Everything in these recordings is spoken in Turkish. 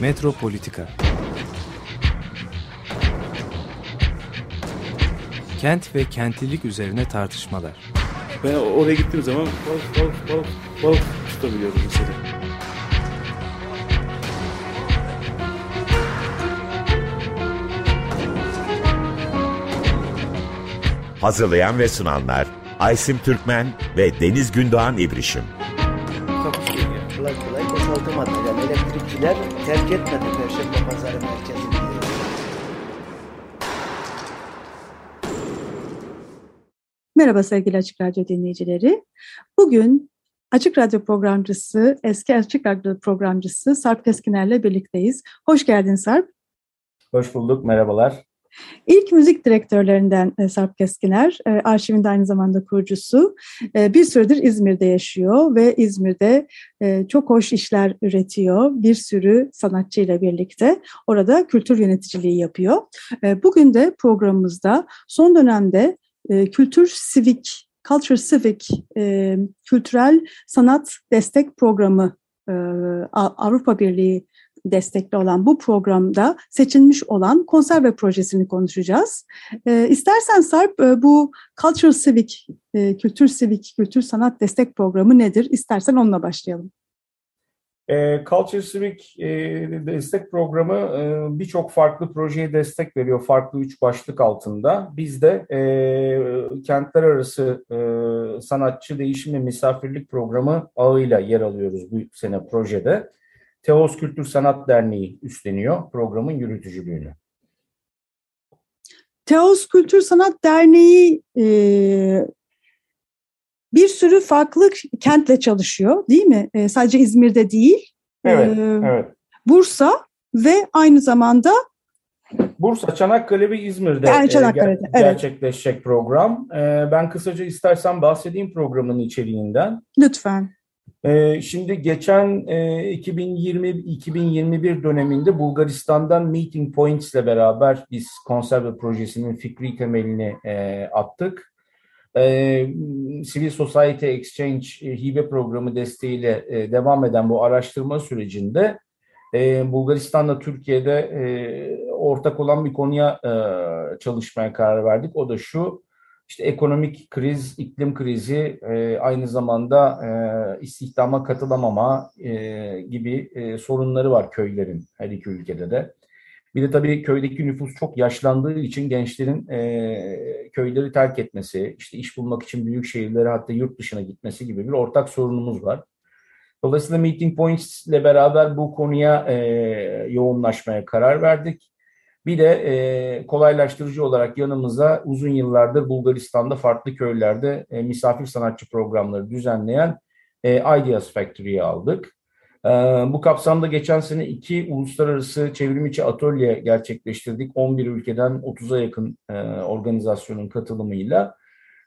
Metropolitika Kent ve kentlilik üzerine tartışmalar. Ben oraya gittiğim zaman balık balık balık balık tutabiliyorum mesela. Hazırlayan ve sunanlar Aysim Türkmen ve Deniz Gündoğan İbrişim. Kolay kolay boşaltamadı. Yani elektrikçiler terk etmedi Perşembe Pazarı merkezini. Merhaba sevgili Açık Radyo dinleyicileri. Bugün Açık Radyo programcısı, eski Açık Radyo programcısı Sarp Keskiner'le birlikteyiz. Hoş geldin Sarp. Hoş bulduk, merhabalar. İlk müzik direktörlerinden e, Sarp Keskiner, e, arşivin de aynı zamanda kurucusu. E, Bir süredir İzmir'de yaşıyor ve İzmir'de çok hoş işler üretiyor. Bir sürü sanatçıyla birlikte orada kültür yöneticiliği yapıyor. Bugün de programımızda son dönemde kültür sivik, Culture Civic kültürel sanat destek programı Avrupa Birliği destekli olan bu programda seçilmiş olan konserve projesini konuşacağız. E, istersen Sarp e, bu Cultural Civic, e, Kültür Sivik, Kültür Sanat Destek Programı nedir? İstersen onunla başlayalım. E, Culture Civic e, destek programı e, birçok farklı projeye destek veriyor, farklı üç başlık altında. Biz de e, kentler arası e, sanatçı değişim ve misafirlik programı ağıyla yer alıyoruz bu sene projede. Teos Kültür Sanat Derneği üstleniyor programın yürütücülüğünü. Teos Kültür Sanat Derneği e, bir sürü farklı kentle çalışıyor değil mi? E, sadece İzmir'de değil. Evet, E, evet. Bursa ve aynı zamanda Bursa, Çanakkale ve İzmir'de Yani e, Çanakkale'de, ger- evet. gerçekleşecek program. E, ben kısaca istersen bahsedeyim programın içeriğinden. lütfen. Ee, Şimdi geçen e, 2020-2021 döneminde Bulgaristan'dan Meeting Points ile beraber biz konserve projesinin fikri temelini e, attık. Ee, Civil Society Exchange e, hibe programı desteğiyle e, devam eden bu araştırma sürecinde e, Bulgaristan'la Türkiye'de e, ortak olan bir konuya e, çalışmaya karar verdik. O da şu, işte ekonomik kriz, iklim krizi, e, aynı zamanda e, istihdama katılamama e, gibi e, sorunları var köylerin her iki ülkede de. Bir de tabii köydeki nüfus çok yaşlandığı için gençlerin e, köyleri terk etmesi, işte iş bulmak için büyük şehirlere hatta yurt dışına gitmesi gibi bir ortak sorunumuz var. Dolayısıyla Meeting Points ile beraber bu konuya e, yoğunlaşmaya karar verdik. Bir de e, kolaylaştırıcı olarak yanımıza uzun yıllardır Bulgaristan'da farklı köylerde e, misafir sanatçı programları düzenleyen e, Ideas Factory'yi aldık. E, bu kapsamda geçen sene iki uluslararası çevrimiçi atölye gerçekleştirdik. 11 ülkeden 30'a yakın e, organizasyonun katılımıyla.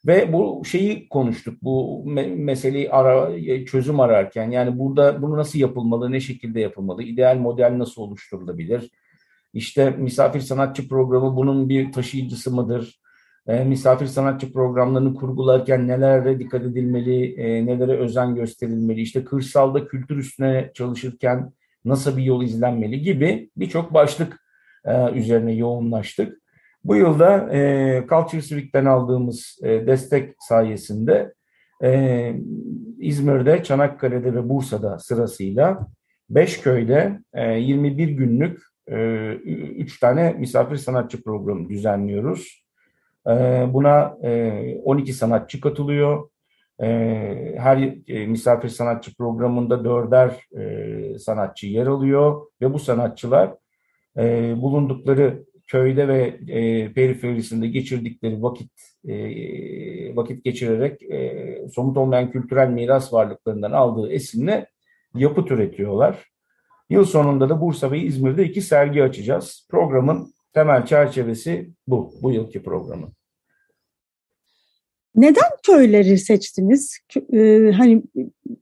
Ve bu şeyi konuştuk, bu me- meseleyi ara, çözüm ararken yani burada bunu nasıl yapılmalı, ne şekilde yapılmalı, ideal model nasıl oluşturulabilir? İşte misafir sanatçı programı bunun bir taşıyıcısı mıdır? E, misafir sanatçı programlarını kurgularken nelere dikkat edilmeli, e, nelere özen gösterilmeli? İşte kırsalda kültür üstüne çalışırken nasıl bir yol izlenmeli gibi birçok başlık e, üzerine yoğunlaştık. Bu yılda e, Culture Civic'ten aldığımız e, destek sayesinde e, İzmir'de, Çanakkale'de ve Bursa'da sırasıyla 5 köyde e, 21 günlük 3 tane misafir sanatçı programı düzenliyoruz. E, Buna e, 12 sanatçı katılıyor. E, Her e, misafir sanatçı programında dörder e, sanatçı yer alıyor ve bu sanatçılar e, bulundukları köyde ve e, periferisinde geçirdikleri vakit e, vakit geçirerek e, somut olmayan kültürel miras varlıklarından aldığı esinle yapıt üretiyorlar. Yıl sonunda da Bursa ve İzmir'de iki sergi açacağız. Programın temel çerçevesi bu, bu yılki programın. Neden köyleri seçtiniz? Kö- e, hani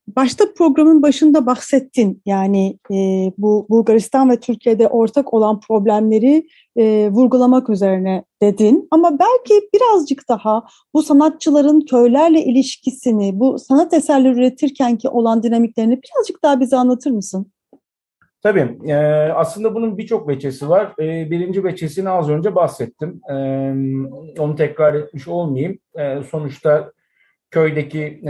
başta programın başında bahsettin. Yani e, bu Bulgaristan ve Türkiye'de ortak olan problemleri e, vurgulamak üzerine dedin. Ama belki birazcık daha bu sanatçıların köylerle ilişkisini, bu sanat eserleri üretirken ki olan dinamiklerini birazcık daha bize anlatır mısın? Tabii. E, aslında bunun birçok veçesi var. E, birinci veçesini az önce bahsettim. E, onu tekrar etmiş olmayayım. Sonuçta köydeki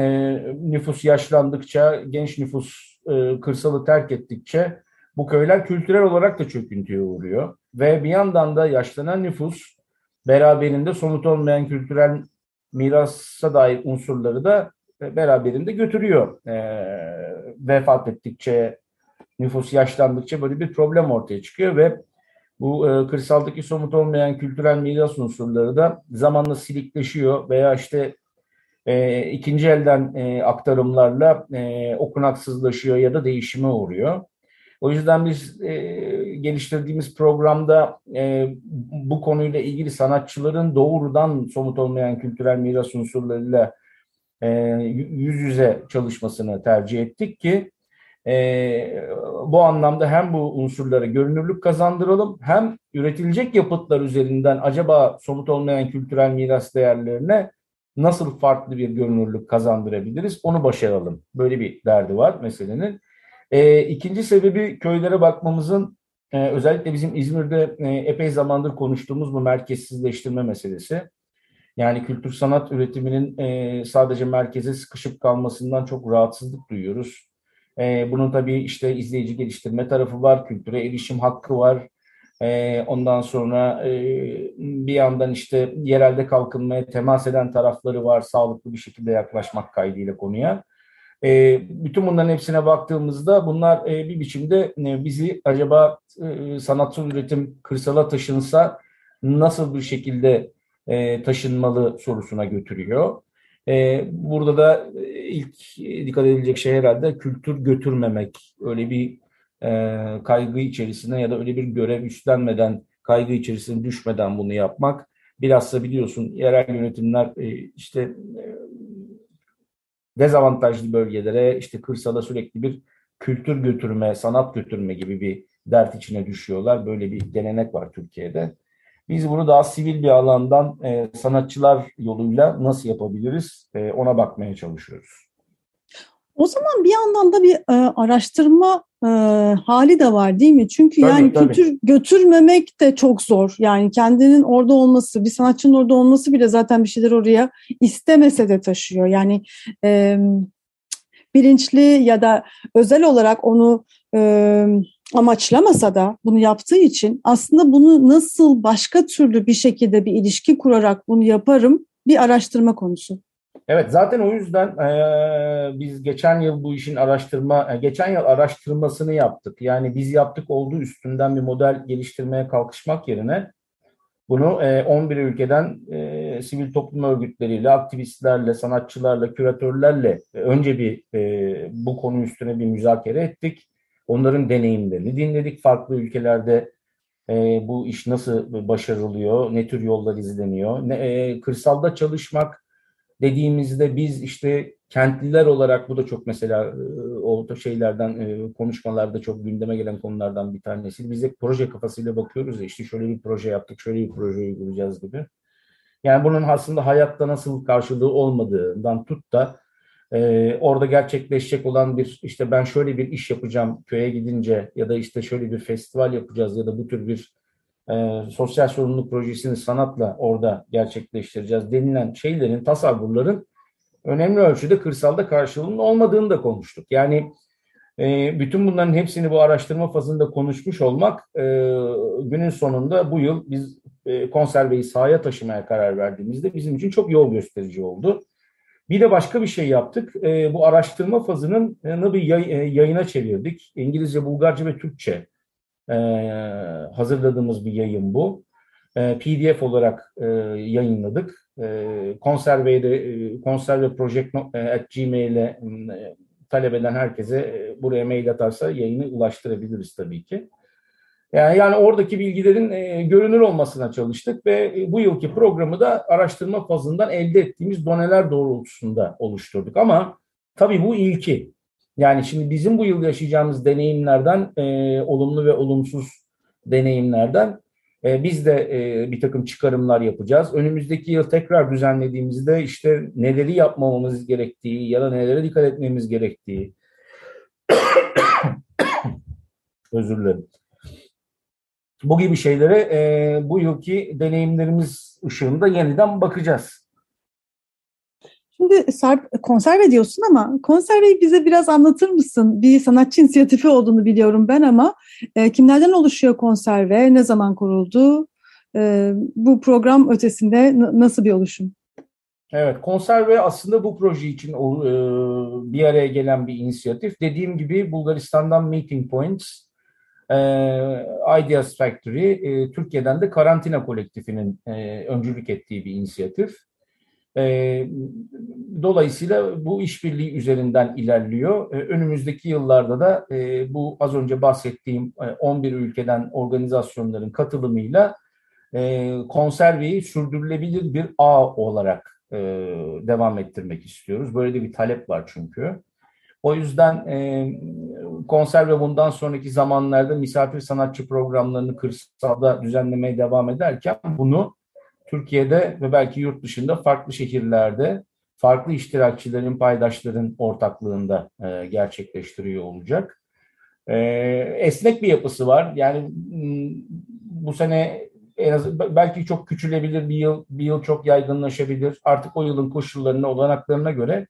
nüfus yaşlandıkça, genç nüfus kırsalı terk ettikçe bu köyler kültürel olarak da çöküntüye uğruyor. Ve bir yandan da yaşlanan nüfus beraberinde somut olmayan kültürel mirasa dair unsurları da beraberinde götürüyor. Vefat ettikçe, nüfus yaşlandıkça böyle bir problem ortaya çıkıyor ve bu e, kırsaldaki somut olmayan kültürel miras unsurları da zamanla silikleşiyor veya işte e, ikinci elden e, aktarımlarla e, okunaksızlaşıyor ya da değişime uğruyor. O yüzden biz e, geliştirdiğimiz programda e, bu konuyla ilgili sanatçıların doğrudan somut olmayan kültürel miras unsurlarıyla e, yüz yüze çalışmasını tercih ettik ki e, bu anlamda hem bu unsurlara görünürlük kazandıralım hem üretilecek yapıtlar üzerinden acaba somut olmayan kültürel miras değerlerine nasıl farklı bir görünürlük kazandırabiliriz onu başaralım. Böyle bir derdi var meselenin. E, ikinci sebebi köylere bakmamızın e, özellikle bizim İzmir'de e, epey zamandır konuştuğumuz bu merkezsizleştirme meselesi. Yani kültür sanat üretiminin e, sadece merkeze sıkışıp kalmasından çok rahatsızlık duyuyoruz. E, bunun tabii işte izleyici geliştirme tarafı var, kültüre erişim hakkı var. E, ondan sonra e, bir yandan işte yerelde kalkınmaya temas eden tarafları var, sağlıklı bir şekilde yaklaşmak kaydıyla konuya. E, bütün bunların hepsine baktığımızda bunlar e, bir biçimde e, bizi acaba e, sanatsal üretim kırsala taşınsa nasıl bir şekilde e, taşınmalı sorusuna götürüyor. E, burada da e, ilk dikkat edilecek şey herhalde kültür götürmemek. Öyle bir e, kaygı içerisine ya da öyle bir görev üstlenmeden, kaygı içerisine düşmeden bunu yapmak. Bilhassa biliyorsun yerel yönetimler e, işte e, dezavantajlı bölgelere, işte kırsala sürekli bir kültür götürme, sanat götürme gibi bir dert içine düşüyorlar. Böyle bir gelenek var Türkiye'de. Biz bunu daha sivil bir alandan e, sanatçılar yoluyla nasıl yapabiliriz e, ona bakmaya çalışıyoruz. O zaman bir yandan da bir e, araştırma e, hali de var değil mi? Çünkü tabii, yani tabii. kültür götürmemek de çok zor. Yani kendinin orada olması, bir sanatçının orada olması bile zaten bir şeyler oraya istemese de taşıyor. Yani e, bilinçli ya da özel olarak onu e, amaçlamasa da bunu yaptığı için aslında bunu nasıl başka türlü bir şekilde bir ilişki kurarak bunu yaparım bir araştırma konusu. Evet zaten o yüzden e, biz geçen yıl bu işin araştırma, e, geçen yıl araştırmasını yaptık. Yani biz yaptık olduğu üstünden bir model geliştirmeye kalkışmak yerine bunu e, 11 ülkeden e, sivil toplum örgütleriyle, aktivistlerle, sanatçılarla, küratörlerle önce bir e, bu konu üstüne bir müzakere ettik. Onların deneyimlerini dinledik. Farklı ülkelerde e, bu iş nasıl başarılıyor, ne tür yollar izleniyor. Ne, e, kırsalda çalışmak dediğimizde biz işte kentliler olarak bu da çok mesela e, o şeylerden e, konuşmalarda çok gündeme gelen konulardan bir tanesi. Biz de proje kafasıyla bakıyoruz ya işte şöyle bir proje yaptık, şöyle bir proje uygulayacağız gibi. Yani bunun aslında hayatta nasıl karşılığı olmadığından tut da e, orada gerçekleşecek olan bir işte ben şöyle bir iş yapacağım köye gidince ya da işte şöyle bir festival yapacağız ya da bu tür bir e, sosyal sorumluluk projesini sanatla orada gerçekleştireceğiz denilen şeylerin, tasavvurların önemli ölçüde kırsalda karşılığının olmadığını da konuştuk. Yani e, bütün bunların hepsini bu araştırma fazında konuşmuş olmak e, günün sonunda bu yıl biz e, konserveyi sahaya taşımaya karar verdiğimizde bizim için çok yol gösterici oldu. Bir de başka bir şey yaptık. E, bu araştırma fazının bir yay, e, yayına çevirdik. İngilizce, Bulgarca ve Türkçe e, hazırladığımız bir yayın bu. E, PDF olarak e, yayınladık. E, konserveyi e, konserveproject.gmail'e e, talep eden herkese e, buraya mail atarsa yayını ulaştırabiliriz tabii ki. Yani, yani oradaki bilgilerin e, görünür olmasına çalıştık ve e, bu yılki programı da araştırma fazından elde ettiğimiz doneler doğrultusunda oluşturduk. Ama tabii bu ilki. Yani şimdi bizim bu yıl yaşayacağımız deneyimlerden, e, olumlu ve olumsuz deneyimlerden e, biz de e, bir takım çıkarımlar yapacağız. Önümüzdeki yıl tekrar düzenlediğimizde işte neleri yapmamamız gerektiği ya da nelere dikkat etmemiz gerektiği Özür dilerim. Bu gibi şeylere e, bu yılki deneyimlerimiz ışığında yeniden bakacağız. Şimdi Sarp konserve diyorsun ama konserveyi bize biraz anlatır mısın? Bir sanatçı inisiyatifi olduğunu biliyorum ben ama e, kimlerden oluşuyor konserve? Ne zaman kuruldu? E, bu program ötesinde nasıl bir oluşum? Evet, konserve aslında bu proje için e, bir araya gelen bir inisiyatif. Dediğim gibi Bulgaristan'dan Meeting Points, e, Ideas Factory, e, Türkiye'den de Karantina Kolektifinin e, öncülük ettiği bir inisiyatif. E, dolayısıyla bu işbirliği üzerinden ilerliyor. E, önümüzdeki yıllarda da e, bu az önce bahsettiğim e, 11 ülkeden organizasyonların katılımıyla e, konserveyi sürdürülebilir bir ağ olarak e, devam ettirmek istiyoruz. Böyle de bir talep var çünkü. O yüzden e, konserve bundan sonraki zamanlarda misafir sanatçı programlarını kırsalda düzenlemeye devam ederken bunu Türkiye'de ve belki yurt dışında farklı şehirlerde farklı iştirakçilerin, paydaşların ortaklığında e, gerçekleştiriyor olacak. E, esnek bir yapısı var. Yani bu sene en az belki çok küçülebilir bir yıl, bir yıl çok yaygınlaşabilir. Artık o yılın koşullarına, olanaklarına göre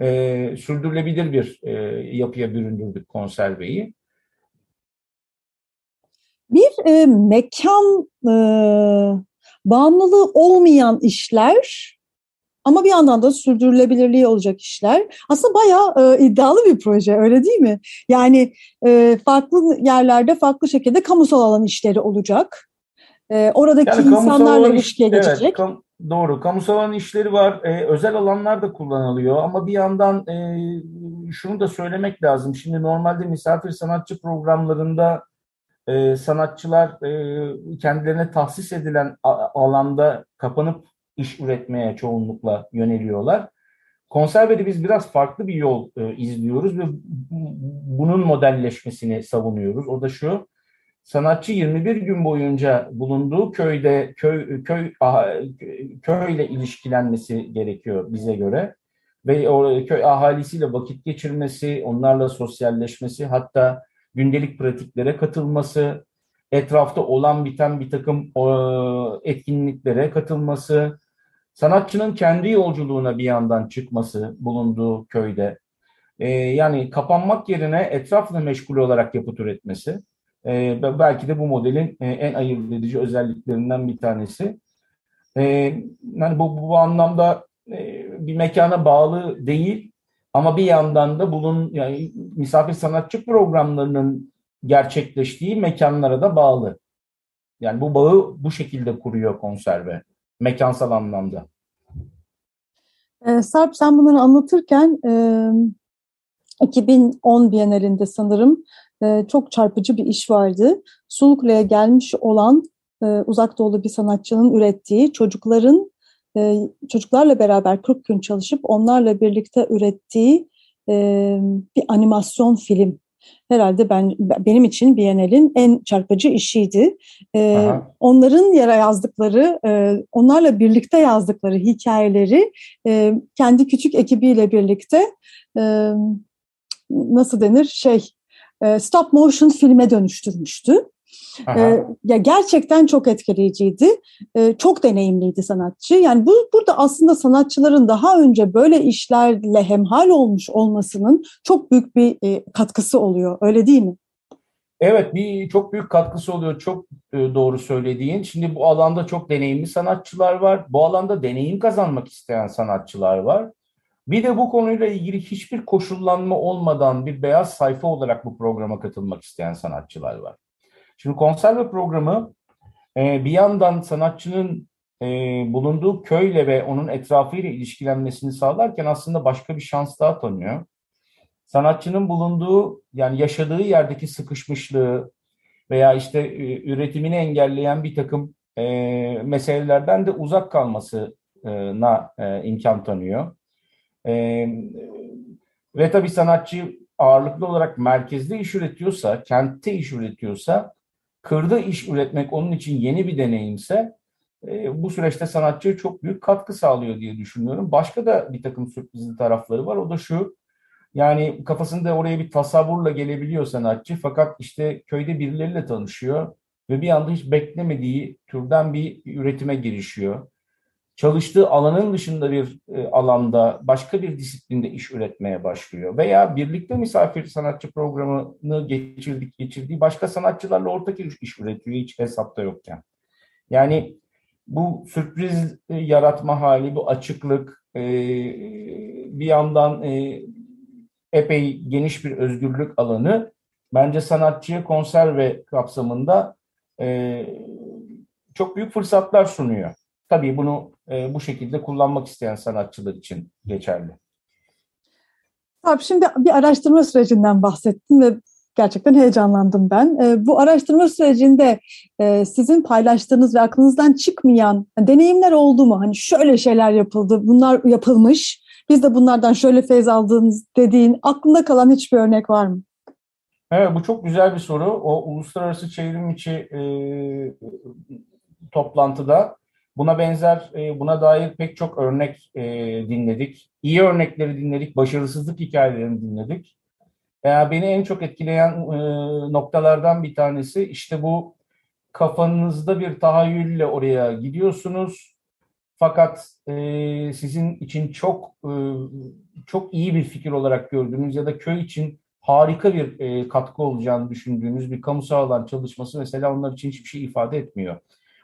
e, sürdürülebilir bir e, yapıya büründürdük konserveyi. Bir e, mekan e, bağımlılığı olmayan işler ama bir yandan da sürdürülebilirliği olacak işler. Aslında bayağı e, iddialı bir proje öyle değil mi? Yani e, farklı yerlerde farklı şekilde kamusal alan işleri olacak. E, oradaki yani insanlarla ilişkiye evet, geçecek. Kam, doğru. Kamusal alan işleri var. E, özel alanlar da kullanılıyor ama bir yandan e, şunu da söylemek lazım. Şimdi normalde misafir sanatçı programlarında e, sanatçılar e, kendilerine tahsis edilen alanda kapanıp iş üretmeye çoğunlukla yöneliyorlar. Konservede biz biraz farklı bir yol e, izliyoruz ve bunun modelleşmesini savunuyoruz. O da şu, sanatçı 21 gün boyunca bulunduğu köyde köy köy köyle ilişkilenmesi gerekiyor bize göre. Ve o köy ahalisiyle vakit geçirmesi, onlarla sosyalleşmesi, hatta gündelik pratiklere katılması, etrafta olan biten bir takım etkinliklere katılması, sanatçının kendi yolculuğuna bir yandan çıkması bulunduğu köyde, e, yani kapanmak yerine etrafla meşgul olarak yapıt üretmesi, e, belki de bu modelin e, en ayırt edici özelliklerinden bir tanesi. Yani bu, bu anlamda bir mekana bağlı değil ama bir yandan da bulun yani misafir sanatçı programlarının gerçekleştiği mekanlara da bağlı. Yani bu bağı bu şekilde kuruyor konserve mekansal anlamda. Ee, Sarp sen bunları anlatırken e, 2010 Bienalinde sanırım e, çok çarpıcı bir iş vardı. Suluklu'ya gelmiş olan e, uzak doğulu bir sanatçının ürettiği çocukların e, çocuklarla beraber 40 gün çalışıp onlarla birlikte ürettiği e, bir animasyon film. Herhalde ben benim için Biennale'in en çarpıcı işiydi. E, onların yara yazdıkları, e, onlarla birlikte yazdıkları hikayeleri e, kendi küçük ekibiyle birlikte e, nasıl denir şey e, stop motion filme dönüştürmüştü. Ee, ya gerçekten çok etkileyiciydi. Ee, çok deneyimliydi sanatçı. Yani bu burada aslında sanatçıların daha önce böyle işlerle hemhal olmuş olmasının çok büyük bir e, katkısı oluyor. Öyle değil mi? Evet, bir çok büyük katkısı oluyor. Çok e, doğru söylediğin. Şimdi bu alanda çok deneyimli sanatçılar var. Bu alanda deneyim kazanmak isteyen sanatçılar var. Bir de bu konuyla ilgili hiçbir koşullanma olmadan bir beyaz sayfa olarak bu programa katılmak isteyen sanatçılar var. Şimdi konserve programı e, bir yandan sanatçının e, bulunduğu köyle ve onun etrafıyla ilişkilenmesini sağlarken aslında başka bir şans daha tanıyor. Sanatçının bulunduğu yani yaşadığı yerdeki sıkışmışlığı veya işte e, üretimini engelleyen bir takım meselelerden de uzak kalmasına imkan tanıyor. E, ve tabii sanatçı ağırlıklı olarak merkezde iş üretiyorsa, kentte iş üretiyorsa kırda iş üretmek onun için yeni bir deneyimse e, bu süreçte sanatçıya çok büyük katkı sağlıyor diye düşünüyorum. Başka da bir takım sürprizli tarafları var. O da şu, Yani kafasında oraya bir tasavvurla gelebiliyor sanatçı fakat işte köyde birileriyle tanışıyor ve bir anda hiç beklemediği türden bir üretime girişiyor. Çalıştığı alanın dışında bir e, alanda başka bir disiplinde iş üretmeye başlıyor. Veya birlikte misafir sanatçı programını geçirdik, geçirdiği başka sanatçılarla ortak iş, üretiyor hiç hesapta yokken. Yani bu sürpriz e, yaratma hali, bu açıklık e, bir yandan epey geniş bir özgürlük alanı bence sanatçıya konserve kapsamında çok büyük fırsatlar sunuyor. Tabii bunu e, bu şekilde kullanmak isteyen sanatçılar için geçerli. Abi şimdi bir araştırma sürecinden bahsettin ve gerçekten heyecanlandım ben. E, bu araştırma sürecinde e, sizin paylaştığınız ve aklınızdan çıkmayan deneyimler oldu mu? Hani şöyle şeyler yapıldı, bunlar yapılmış. Biz de bunlardan şöyle feyz aldığınız dediğin aklında kalan hiçbir örnek var mı? Evet bu çok güzel bir soru. O uluslararası çevrim içi e, toplantıda buna benzer, e, buna dair pek çok örnek e, dinledik. İyi örnekleri dinledik, başarısızlık hikayelerini dinledik. Beni en çok etkileyen e, noktalardan bir tanesi işte bu kafanızda bir tahayyülle oraya gidiyorsunuz. Fakat sizin için çok çok iyi bir fikir olarak gördüğünüz ya da köy için harika bir katkı olacağını düşündüğünüz bir kamusal alan çalışması mesela onlar için hiçbir şey ifade etmiyor.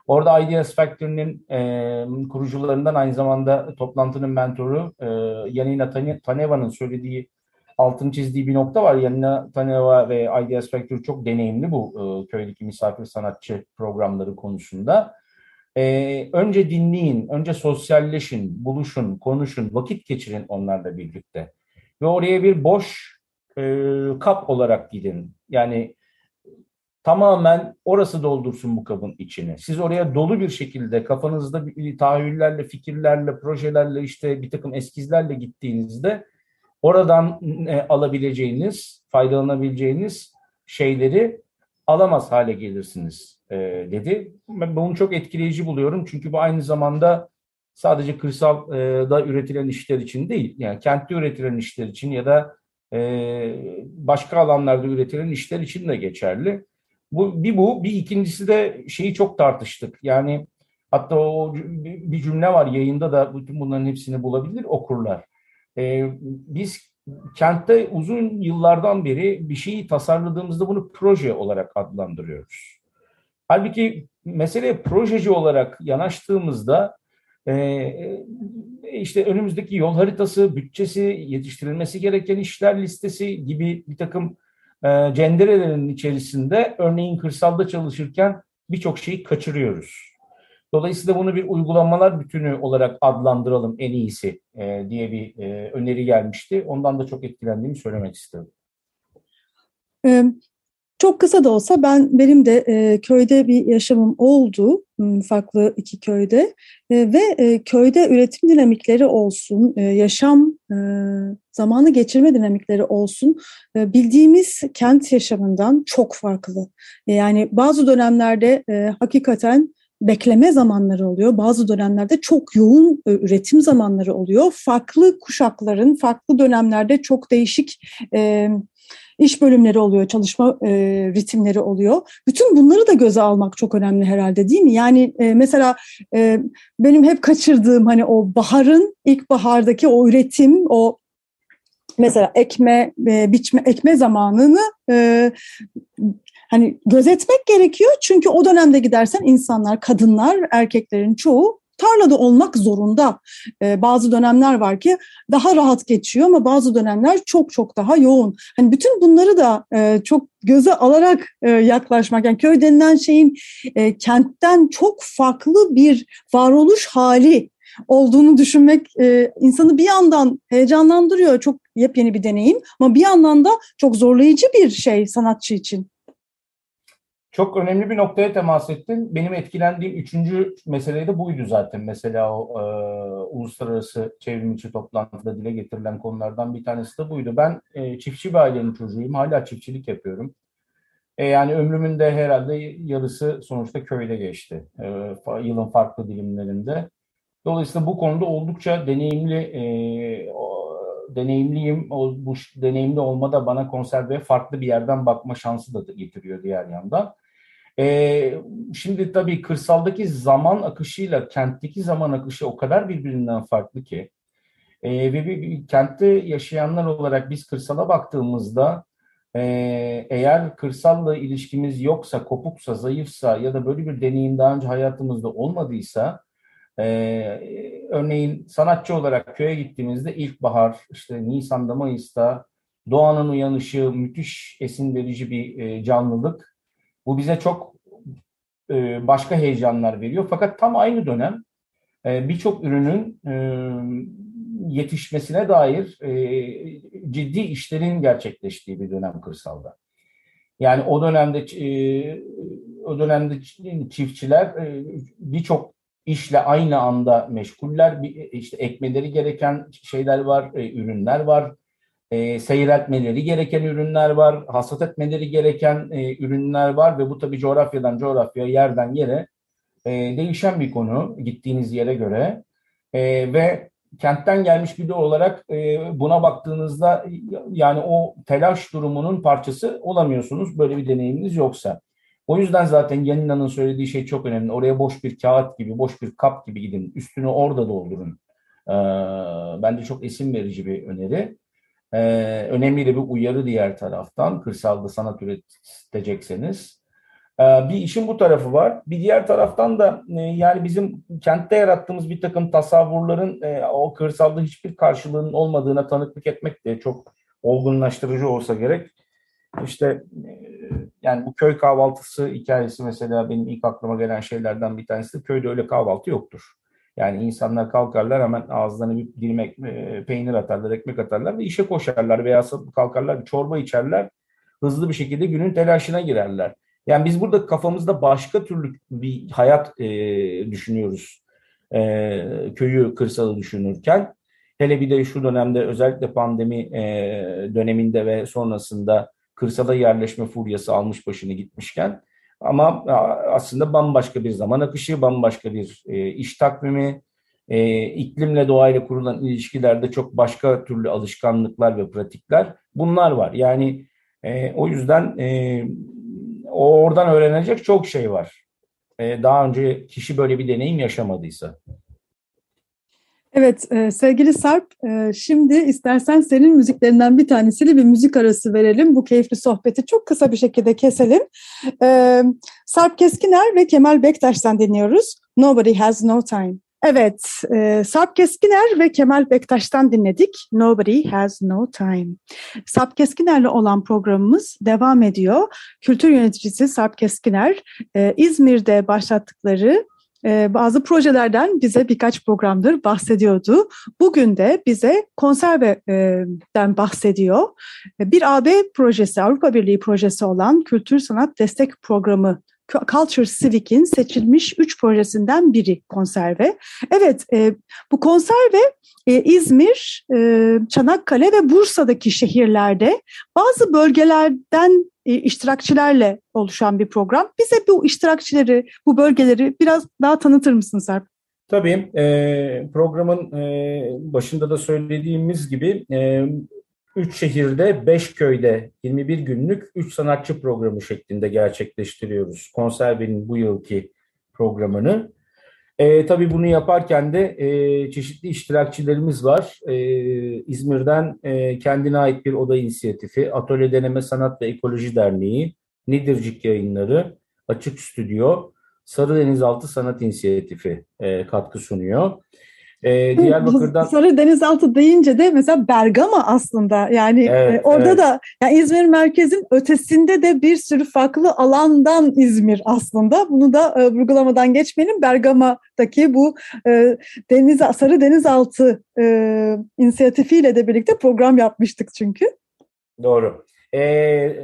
Orada Ideas Factory'nin e, kurucularından aynı zamanda toplantının mentoru e, Yanina Taneva'nın söylediği altını çizdiği bir nokta var. Yanina Taneva ve Ideas Factory çok deneyimli bu e, köydeki misafir sanatçı programları konusunda. E, önce dinleyin, önce sosyalleşin, buluşun, konuşun, vakit geçirin onlarla birlikte. Ve oraya bir boş e, kap olarak gidin. Yani tamamen orası doldursun bu kabın içini. Siz oraya dolu bir şekilde kafanızda bir, tahayyüllerle, fikirlerle, projelerle işte bir takım eskizlerle gittiğinizde oradan e, alabileceğiniz, faydalanabileceğiniz şeyleri alamaz hale gelirsiniz e, dedi. Ben bunu çok etkileyici buluyorum çünkü bu aynı zamanda sadece kırsalda e, üretilen işler için değil, yani kentte üretilen işler için ya da başka alanlarda üretilen işler için de geçerli. Bu bir bu, bir ikincisi de şeyi çok tartıştık. Yani hatta o bir cümle var yayında da bütün bunların hepsini bulabilir okurlar. Ee, biz kentte uzun yıllardan beri bir şeyi tasarladığımızda bunu proje olarak adlandırıyoruz. Halbuki meseleye projeci olarak yanaştığımızda e, işte önümüzdeki yol haritası, bütçesi, yetiştirilmesi gereken işler listesi gibi bir takım cenderelerin içerisinde örneğin kırsalda çalışırken birçok şeyi kaçırıyoruz. Dolayısıyla bunu bir uygulamalar bütünü olarak adlandıralım en iyisi e, diye bir e, öneri gelmişti. Ondan da çok etkilendiğimi söylemek istedim. Çok kısa da olsa ben benim de e, köyde bir yaşamım oldu farklı iki köyde e, ve e, köyde üretim dinamikleri olsun, e, yaşam e, zamanı geçirme dinamikleri olsun e, bildiğimiz kent yaşamından çok farklı. E, yani bazı dönemlerde e, hakikaten bekleme zamanları oluyor. Bazı dönemlerde çok yoğun e, üretim zamanları oluyor. Farklı kuşakların farklı dönemlerde çok değişik e, iş bölümleri oluyor, çalışma e, ritimleri oluyor. Bütün bunları da göze almak çok önemli herhalde değil mi? Yani e, mesela e, benim hep kaçırdığım hani o baharın ilk bahardaki o üretim, o mesela ekme, e, biçme, ekme zamanını e, hani gözetmek gerekiyor. Çünkü o dönemde gidersen insanlar, kadınlar, erkeklerin çoğu tarlada olmak zorunda. Ee, bazı dönemler var ki daha rahat geçiyor ama bazı dönemler çok çok daha yoğun. Hani bütün bunları da e, çok göze alarak e, yaklaşmak. Yani köy denilen şeyin e, kentten çok farklı bir varoluş hali olduğunu düşünmek e, insanı bir yandan heyecanlandırıyor. Çok yepyeni bir deneyim ama bir yandan da çok zorlayıcı bir şey sanatçı için. Çok önemli bir noktaya temas ettin. Benim etkilendiğim üçüncü mesele de buydu zaten. Mesela o e, uluslararası çevrimiçi toplantıda dile getirilen konulardan bir tanesi de buydu. Ben e, çiftçi bir ailenin çocuğuyum. Hala çiftçilik yapıyorum. E, yani ömrümün de herhalde yarısı sonuçta köyde geçti. E, yılın farklı dilimlerinde. Dolayısıyla bu konuda oldukça deneyimli e, deneyimliyim. O, bu deneyimli olma da bana konserveye farklı bir yerden bakma şansı da getiriyor diğer yandan. E, şimdi tabii kırsaldaki zaman akışıyla kentteki zaman akışı o kadar birbirinden farklı ki. E, ve bir, bir, kentte yaşayanlar olarak biz kırsala baktığımızda e, eğer kırsalla ilişkimiz yoksa, kopuksa, zayıfsa ya da böyle bir deneyim daha önce hayatımızda olmadıysa e, örneğin sanatçı olarak köye gittiğimizde ilkbahar, işte Nisan'da, Mayıs'ta doğanın uyanışı müthiş esin verici bir e, canlılık. Bu bize çok e, başka heyecanlar veriyor. Fakat tam aynı dönem e, birçok ürünün e, yetişmesine dair e, ciddi işlerin gerçekleştiği bir dönem kırsalda. Yani o dönemde e, o dönemde çiftçiler e, birçok işle aynı anda meşguller. Bir, işte ekmeleri gereken şeyler var, e, ürünler var. E, seyretmeleri gereken ürünler var, hasat etmeleri gereken e, ürünler var ve bu tabii coğrafyadan coğrafyaya, yerden yere e, değişen bir konu gittiğiniz yere göre. E, ve kentten gelmiş biri olarak e, buna baktığınızda yani o telaş durumunun parçası olamıyorsunuz böyle bir deneyiminiz yoksa. O yüzden zaten Yanina'nın söylediği şey çok önemli. Oraya boş bir kağıt gibi, boş bir kap gibi gidin. Üstünü orada doldurun. Ee, bence çok esim verici bir öneri. Ee, önemli bir uyarı diğer taraftan. Kırsalda sanat üretecekseniz. Ee, bir işin bu tarafı var. Bir diğer taraftan da e, yani bizim kentte yarattığımız bir takım tasavvurların e, o kırsalda hiçbir karşılığının olmadığına tanıklık etmek de çok olgunlaştırıcı olsa gerek. İşte e, yani bu köy kahvaltısı hikayesi mesela benim ilk aklıma gelen şeylerden bir tanesi de köyde öyle kahvaltı yoktur. Yani insanlar kalkarlar hemen ağızlarına bir dilim peynir atarlar, ekmek atarlar ve işe koşarlar veya kalkarlar bir çorba içerler. Hızlı bir şekilde günün telaşına girerler. Yani biz burada kafamızda başka türlü bir hayat e, düşünüyoruz. E, köyü, kırsalı düşünürken. Hele bir de şu dönemde özellikle pandemi e, döneminde ve sonrasında kırsala yerleşme furyası almış başını gitmişken ama aslında bambaşka bir zaman akışı, bambaşka bir e, iş takvimi, e, iklimle doğayla kurulan ilişkilerde çok başka türlü alışkanlıklar ve pratikler bunlar var. Yani e, o yüzden e, oradan öğrenecek çok şey var. E, daha önce kişi böyle bir deneyim yaşamadıysa. Evet e, sevgili Sarp, e, şimdi istersen senin müziklerinden bir tanesiyle bir müzik arası verelim. Bu keyifli sohbeti çok kısa bir şekilde keselim. E, Sarp Keskiner ve Kemal Bektaş'tan dinliyoruz. Nobody Has No Time. Evet, Sarp Keskiner ve Kemal Bektaş'tan dinledik. Nobody Has No Time. Sarp Keskiner'le olan programımız devam ediyor. Kültür yöneticisi Sarp Keskiner, İzmir'de başlattıkları bazı projelerden bize birkaç programdır bahsediyordu. Bugün de bize konserveden bahsediyor. Bir AB projesi, Avrupa Birliği projesi olan Kültür Sanat Destek Programı Culture Civic'in seçilmiş üç projesinden biri konserve. Evet, e, bu konserve e, İzmir, e, Çanakkale ve Bursa'daki şehirlerde bazı bölgelerden e, iştirakçilerle oluşan bir program. Bize bu iştirakçileri, bu bölgeleri biraz daha tanıtır mısın Serp? Tabii. E, programın e, başında da söylediğimiz gibi e, 3 şehirde, 5 köyde 21 günlük 3 sanatçı programı şeklinde gerçekleştiriyoruz. Konservenin bu yılki programını. E, tabii bunu yaparken de e, çeşitli iştirakçilerimiz var. E, İzmir'den e, kendine ait bir oda inisiyatifi, Atölye Deneme Sanat ve Ekoloji Derneği, Nidircik Yayınları, Açık Stüdyo, Sarı Denizaltı Sanat İnisiyatifi e, katkı sunuyor. Ee, Diyarbakır'dan Sarı Denizaltı deyince de mesela Bergama aslında yani evet, e, orada evet. da yani İzmir merkezin ötesinde de bir sürü farklı alandan İzmir aslında. Bunu da e, vurgulamadan geçmeyelim. Bergama'daki bu e, deniz Sarı Denizaltı e, inisiyatifiyle de birlikte program yapmıştık çünkü. Doğru. E,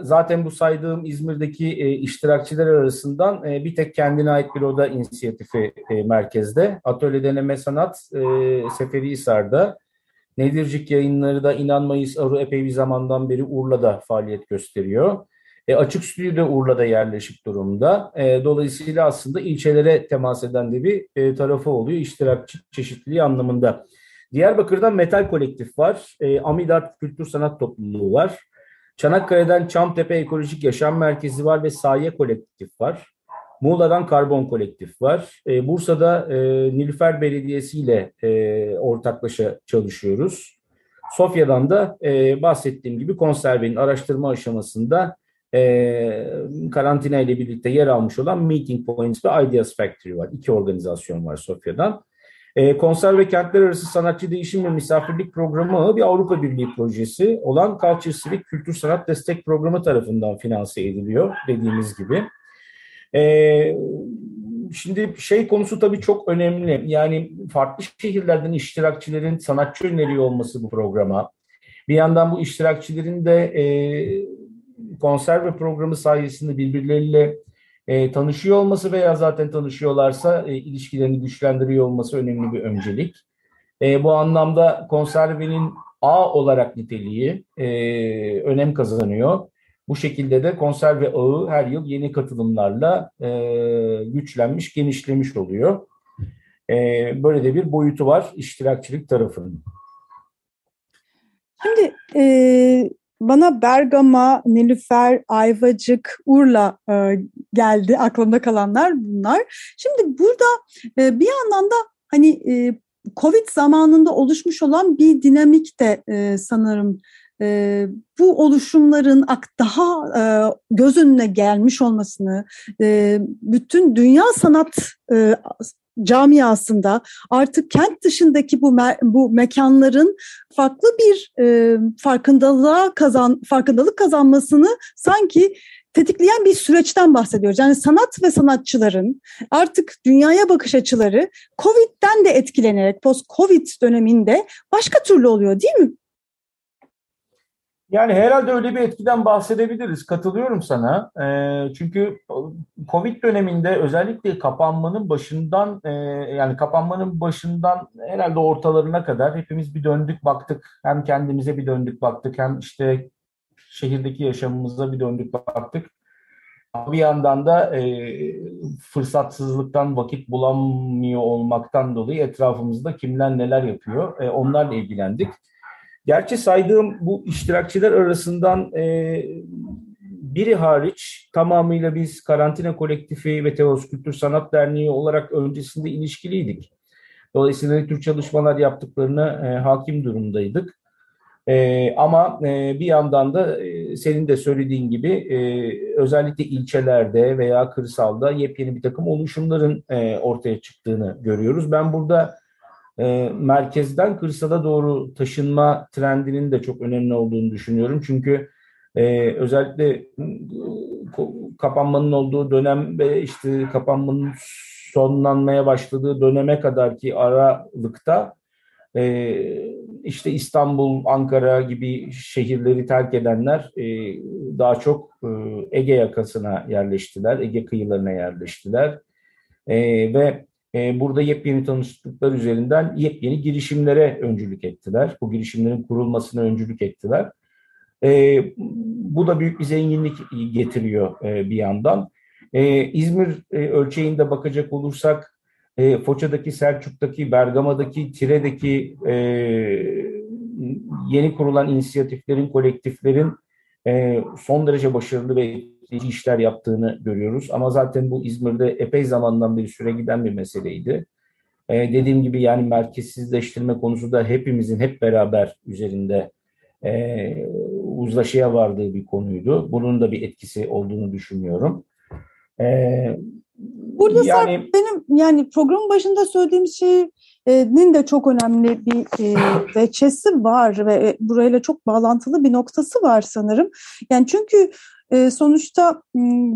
zaten bu saydığım İzmir'deki e, iştirakçiler arasından e, bir tek kendine ait bir oda inisiyatifi e, merkezde. Atölye Deneme Sanat e, Seferihisar'da. Nedircik yayınları da inanmayız Aru epey bir zamandan beri Urla'da faaliyet gösteriyor. E, açık stüdyo da Urla'da yerleşik durumda. E, dolayısıyla aslında ilçelere temas eden de bir e, tarafı oluyor iştirakçı çeşitliliği anlamında. Diyarbakır'dan Metal Kolektif var. E, Amidart Kültür Sanat Topluluğu var. Çanakkale'den Çamtepe Ekolojik Yaşam Merkezi var ve Saye Kolektif var. Muğla'dan Karbon Kolektif var. E, Bursa'da e, Nilüfer Belediyesi ile e, ortaklaşa çalışıyoruz. Sofya'dan da e, bahsettiğim gibi konservenin araştırma aşamasında e, karantina ile birlikte yer almış olan Meeting Points ve Ideas Factory var. İki organizasyon var Sofya'dan. E, konser ve kentler arası sanatçı değişim ve misafirlik programı bir Avrupa Birliği projesi olan Culture Civic Kültür Sanat Destek Programı tarafından finanse ediliyor dediğimiz gibi. E, şimdi şey konusu tabii çok önemli. Yani farklı şehirlerden iştirakçilerin sanatçı öneriyor olması bu programa. Bir yandan bu iştirakçilerin de e, konserve programı sayesinde birbirleriyle e, tanışıyor olması veya zaten tanışıyorlarsa e, ilişkilerini güçlendiriyor olması önemli bir öncelik. E, bu anlamda konservenin ağ olarak niteliği e, önem kazanıyor. Bu şekilde de konserve ağı her yıl yeni katılımlarla e, güçlenmiş, genişlemiş oluyor. E, böyle de bir boyutu var iştirakçılık tarafının. Şimdi e, bana Bergama, Nilüfer, Ayvacık, Urla e, geldi. Aklımda kalanlar bunlar. Şimdi burada e, bir yandan da hani e, Covid zamanında oluşmuş olan bir dinamik de e, sanırım e, bu oluşumların daha e, göz önüne gelmiş olmasını, e, bütün dünya sanat e, camiasında artık kent dışındaki bu me bu mekanların farklı bir e, farkındalığa kazan farkındalık kazanmasını sanki tetikleyen bir süreçten bahsediyoruz. Yani sanat ve sanatçıların artık dünyaya bakış açıları Covid'den de etkilenerek post-Covid döneminde başka türlü oluyor değil mi? Yani herhalde öyle bir etkiden bahsedebiliriz. Katılıyorum sana. E, çünkü Covid döneminde özellikle kapanmanın başından e, yani kapanmanın başından herhalde ortalarına kadar hepimiz bir döndük baktık. Hem kendimize bir döndük baktık hem işte şehirdeki yaşamımıza bir döndük baktık. Bir yandan da e, fırsatsızlıktan vakit bulamıyor olmaktan dolayı etrafımızda kimler neler yapıyor e, onlarla ilgilendik. Gerçi saydığım bu iştirakçiler arasından e, biri hariç tamamıyla biz Karantina Kolektifi ve Teos Kültür Sanat Derneği olarak öncesinde ilişkiliydik. Dolayısıyla tür çalışmalar yaptıklarına e, hakim durumdaydık. E, ama e, bir yandan da e, senin de söylediğin gibi e, özellikle ilçelerde veya kırsalda yepyeni bir takım oluşumların e, ortaya çıktığını görüyoruz. Ben burada e, merkezden kırsala doğru taşınma trendinin de çok önemli olduğunu düşünüyorum. Çünkü e, özellikle e, kapanmanın olduğu dönem ve işte kapanmanın sonlanmaya başladığı döneme kadar ki aralıkta e, işte İstanbul, Ankara gibi şehirleri terk edenler daha çok Ege yakasına yerleştiler, Ege kıyılarına yerleştiler ve burada yepyeni tanışıklıklar üzerinden yepyeni girişimlere öncülük ettiler. Bu girişimlerin kurulmasına öncülük ettiler. E, bu da büyük bir zenginlik getiriyor e, bir yandan. E, İzmir e, ölçeğinde bakacak olursak e, Foça'daki, Selçuk'taki, Bergama'daki, Tire'deki e, yeni kurulan inisiyatiflerin, kolektiflerin e, son derece başarılı ve işler yaptığını görüyoruz. Ama zaten bu İzmir'de epey zamandan beri süre giden bir meseleydi. Ee, dediğim gibi yani merkezsizleştirme konusu da hepimizin hep beraber üzerinde e, uzlaşıya vardığı bir konuydu. Bunun da bir etkisi olduğunu düşünüyorum. Ee, Burada yani, benim yani programın başında söylediğim şeyin de çok önemli bir e, veçesi var ve e, burayla çok bağlantılı bir noktası var sanırım. Yani çünkü e, sonuçta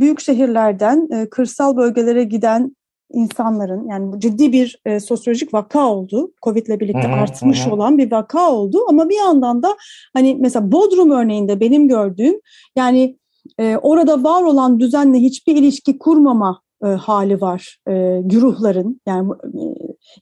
büyük şehirlerden e, kırsal bölgelere giden insanların yani ciddi bir e, sosyolojik vaka oldu. Covid ile birlikte hı artmış hı. olan bir vaka oldu ama bir yandan da hani mesela Bodrum örneğinde benim gördüğüm yani e, orada var olan düzenle hiçbir ilişki kurmama e, hali var e, güruhların yani e,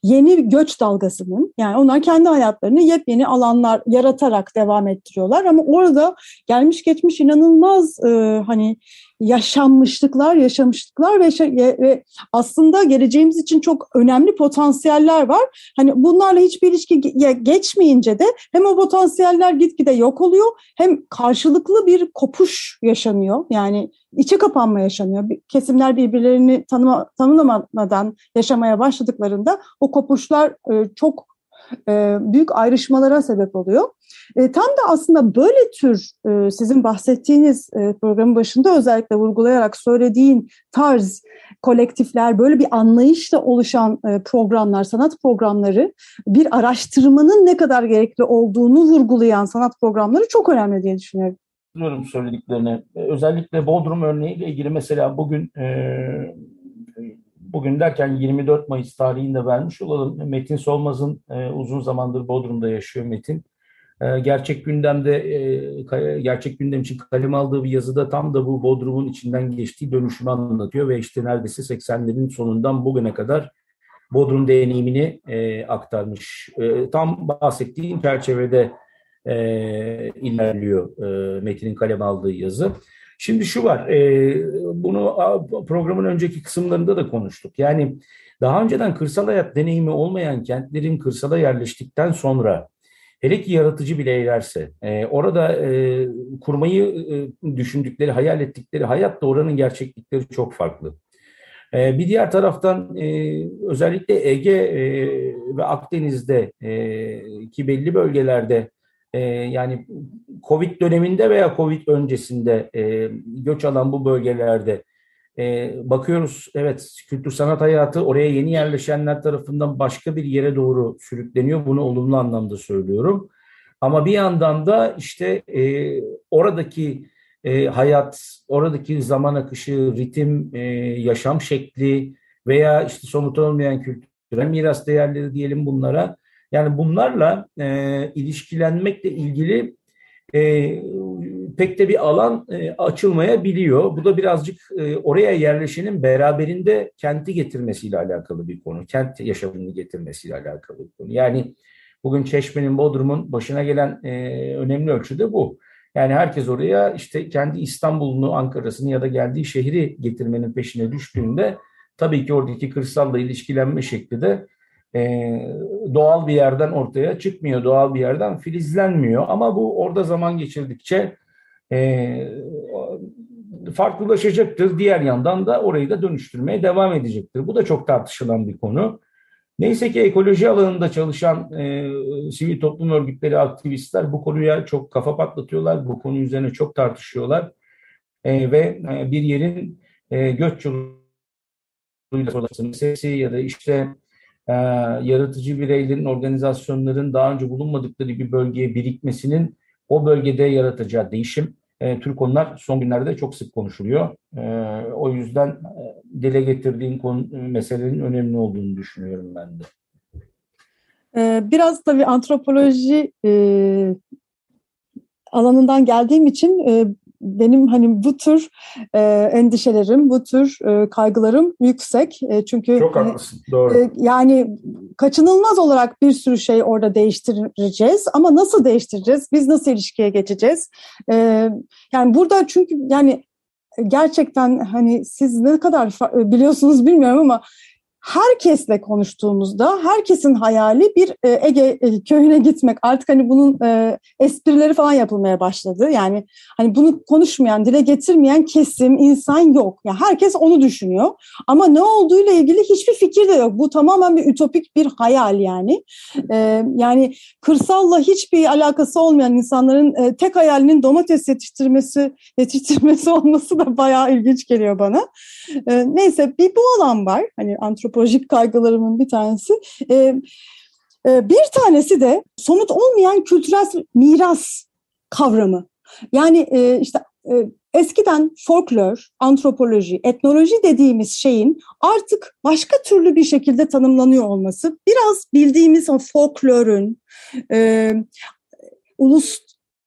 yeni göç dalgasının yani onlar kendi hayatlarını yepyeni alanlar yaratarak devam ettiriyorlar. Ama orada gelmiş geçmiş inanılmaz e, hani yaşanmışlıklar, yaşamışlıklar ve, ve aslında geleceğimiz için çok önemli potansiyeller var. Hani bunlarla hiçbir ilişki geçmeyince de hem o potansiyeller gitgide yok oluyor hem karşılıklı bir kopuş yaşanıyor. Yani içe kapanma yaşanıyor. Kesimler birbirlerini tanıma, tanımlamadan yaşamaya başladıklarında o kopuşlar e, çok e, büyük ayrışmalara sebep oluyor. E, tam da aslında böyle tür e, sizin bahsettiğiniz programın başında özellikle vurgulayarak söylediğin tarz kolektifler, böyle bir anlayışla oluşan programlar, sanat programları bir araştırmanın ne kadar gerekli olduğunu vurgulayan sanat programları çok önemli diye düşünüyorum. Biliyorum söylediklerini. Özellikle Bodrum örneğiyle ilgili mesela bugün bugün derken 24 Mayıs tarihinde vermiş olalım. Metin Solmaz'ın e, uzun zamandır Bodrum'da yaşıyor Metin. E, gerçek gündemde e, gerçek gündem için kalem aldığı bir yazıda tam da bu Bodrum'un içinden geçtiği dönüşümü anlatıyor ve işte neredeyse 80'lerin sonundan bugüne kadar Bodrum deneyimini e, aktarmış. E, tam bahsettiğim çerçevede e, ilerliyor e, Metin'in kalem aldığı yazı. Şimdi şu var, e, bunu programın önceki kısımlarında da konuştuk. Yani daha önceden kırsal hayat deneyimi olmayan kentlerin kırsala yerleştikten sonra hele ki yaratıcı bireylerse e, orada e, kurmayı e, düşündükleri, hayal ettikleri hayatla oranın gerçeklikleri çok farklı. E, bir diğer taraftan e, özellikle Ege e, ve Akdeniz'de e, ki belli bölgelerde e, yani Covid döneminde veya Covid öncesinde e, göç alan bu bölgelerde e, bakıyoruz evet kültür sanat hayatı oraya yeni yerleşenler tarafından başka bir yere doğru sürükleniyor. Bunu olumlu anlamda söylüyorum. Ama bir yandan da işte e, oradaki e, hayat, oradaki zaman akışı, ritim, e, yaşam şekli veya işte somut olmayan kültürel miras değerleri diyelim bunlara yani bunlarla e, ilişkilenmekle ilgili e, pek de bir alan e, açılmayabiliyor. Bu da birazcık e, oraya yerleşenin beraberinde kenti getirmesiyle alakalı bir konu. Kent yaşamını getirmesiyle alakalı bir konu. Yani bugün Çeşme'nin, Bodrum'un başına gelen e, önemli ölçüde bu. Yani herkes oraya işte kendi İstanbul'unu, Ankara'sını ya da geldiği şehri getirmenin peşine düştüğünde tabii ki oradaki kırsalla ilişkilenme şekli de e, doğal bir yerden ortaya çıkmıyor, doğal bir yerden filizlenmiyor. Ama bu orada zaman geçirdikçe e, farklılaşacaktır. Diğer yandan da orayı da dönüştürmeye devam edecektir. Bu da çok tartışılan bir konu. Neyse ki ekoloji alanında çalışan e, sivil toplum örgütleri, aktivistler bu konuya çok kafa patlatıyorlar. Bu konu üzerine çok tartışıyorlar. E, ve e, bir yerin e, göç yoluyla sesi ya da işte e, yaratıcı bireylerin, organizasyonların daha önce bulunmadıkları bir bölgeye birikmesinin o bölgede yaratacağı değişim e, tür konular son günlerde çok sık konuşuluyor. E, o yüzden e, dile getirdiğin konu, meselenin önemli olduğunu düşünüyorum ben de. E, biraz tabii antropoloji e, alanından geldiğim için e, benim hani bu tür e, endişelerim, bu tür e, kaygılarım yüksek. E, çünkü çok hani, haklısın, doğru. E, yani kaçınılmaz olarak bir sürü şey orada değiştireceğiz ama nasıl değiştireceğiz? Biz nasıl ilişkiye geçeceğiz? E, yani burada çünkü yani gerçekten hani siz ne kadar biliyorsunuz bilmiyorum ama herkesle konuştuğumuzda herkesin hayali bir e, Ege e, köyüne gitmek. Artık hani bunun e, esprileri falan yapılmaya başladı. Yani hani bunu konuşmayan, dile getirmeyen kesim, insan yok. Yani herkes onu düşünüyor. Ama ne olduğuyla ilgili hiçbir fikir de yok. Bu tamamen bir ütopik bir hayal yani. yani kırsalla hiçbir alakası olmayan insanların tek hayalinin domates yetiştirmesi, yetiştirmesi olması da bayağı ilginç geliyor bana. neyse bir bu alan var. Hani antropoloji antropolojik kaygılarımın bir tanesi. E, e, bir tanesi de somut olmayan kültürel miras kavramı. Yani e, işte e, eskiden folklor, antropoloji, etnoloji dediğimiz şeyin artık başka türlü bir şekilde tanımlanıyor olması, biraz bildiğimiz o folklorun ulus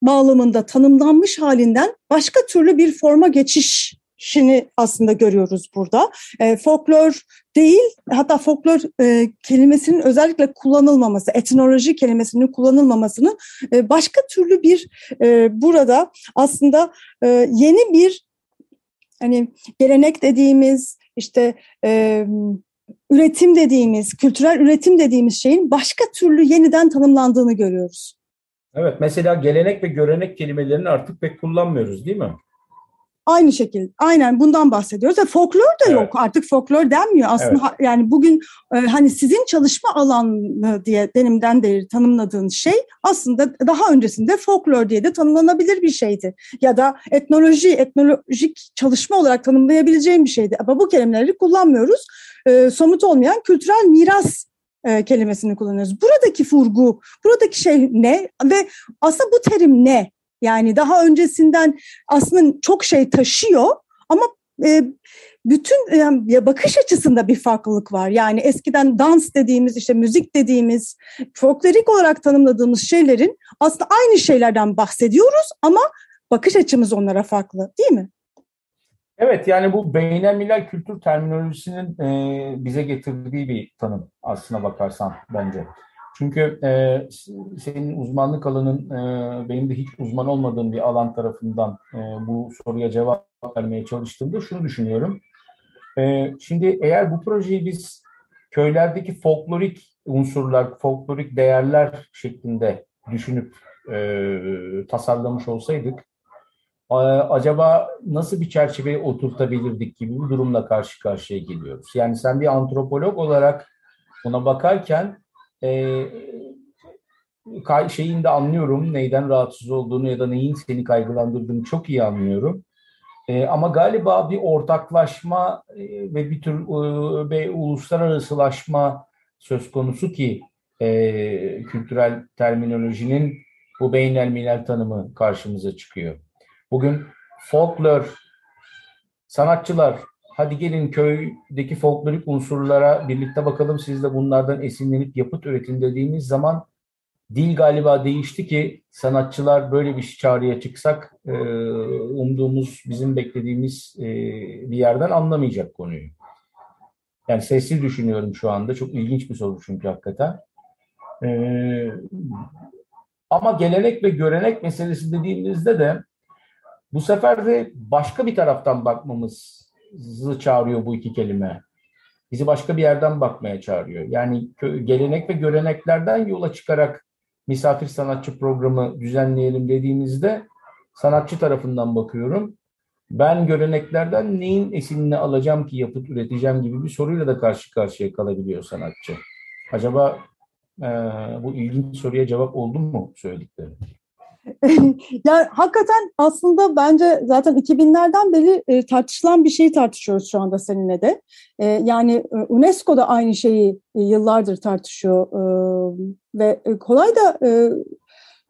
bağlamında tanımlanmış halinden başka türlü bir forma geçiş şini aslında görüyoruz burada. E, folklor değil, hatta folklor e, kelimesinin özellikle kullanılmaması, etnoloji kelimesinin kullanılmamasını e, başka türlü bir e, burada aslında e, yeni bir hani gelenek dediğimiz işte e, üretim dediğimiz, kültürel üretim dediğimiz şeyin başka türlü yeniden tanımlandığını görüyoruz. Evet, mesela gelenek ve görenek kelimelerini artık pek kullanmıyoruz değil mi? Aynı şekilde, aynen bundan bahsediyoruz. Ve folklor da evet. yok artık folklor denmiyor. Aslında evet. yani bugün e, hani sizin çalışma alanı diye denimden beri tanımladığınız şey aslında daha öncesinde folklor diye de tanımlanabilir bir şeydi. Ya da etnoloji, etnolojik çalışma olarak tanımlayabileceğim bir şeydi. Ama bu kelimeleri kullanmıyoruz. E, somut olmayan kültürel miras e, kelimesini kullanıyoruz. Buradaki vurgu, buradaki şey ne ve aslında bu terim ne? Yani daha öncesinden aslında çok şey taşıyor ama e, bütün e, bakış açısında bir farklılık var. Yani eskiden dans dediğimiz, işte müzik dediğimiz, folklorik olarak tanımladığımız şeylerin aslında aynı şeylerden bahsediyoruz ama bakış açımız onlara farklı değil mi? Evet yani bu beynelmilel kültür terminolojisinin e, bize getirdiği bir tanım aslına bakarsan bence. Çünkü e, senin uzmanlık alanın e, benim de hiç uzman olmadığım bir alan tarafından e, bu soruya cevap vermeye çalıştığımda şunu düşünüyorum. E, şimdi eğer bu projeyi biz köylerdeki folklorik unsurlar, folklorik değerler şeklinde düşünüp e, tasarlamış olsaydık acaba nasıl bir çerçeveye oturtabilirdik gibi bir durumla karşı karşıya geliyoruz. Yani sen bir antropolog olarak buna bakarken e, şeyini de anlıyorum. Neyden rahatsız olduğunu ya da neyin seni kaygılandırdığını çok iyi anlıyorum. E, ama galiba bir ortaklaşma e, ve bir tür e, bir uluslararasılaşma söz konusu ki e, kültürel terminolojinin bu beynelmilel tanımı karşımıza çıkıyor. Bugün folklor, sanatçılar, hadi gelin köydeki folklorik unsurlara birlikte bakalım siz de bunlardan esinlenip yapıt üretin dediğimiz zaman dil galiba değişti ki sanatçılar böyle bir çağrıya çıksak e, umduğumuz, bizim beklediğimiz e, bir yerden anlamayacak konuyu. Yani sessiz düşünüyorum şu anda. Çok ilginç bir soru çünkü hakikaten. Ee, ama gelenek ve görenek meselesi dediğimizde de bu sefer de başka bir taraftan bakmamızı çağırıyor bu iki kelime. Bizi başka bir yerden bakmaya çağırıyor. Yani gelenek ve göreneklerden yola çıkarak misafir sanatçı programı düzenleyelim dediğimizde sanatçı tarafından bakıyorum. Ben göreneklerden neyin esinini alacağım ki yapıt üreteceğim gibi bir soruyla da karşı karşıya kalabiliyor sanatçı. Acaba e, bu ilginç soruya cevap oldu mu söylediklerim? yani hakikaten aslında bence zaten 2000'lerden beri e, tartışılan bir şeyi tartışıyoruz şu anda seninle de. E, yani e, UNESCO da aynı şeyi e, yıllardır tartışıyor e, ve e, kolay da e,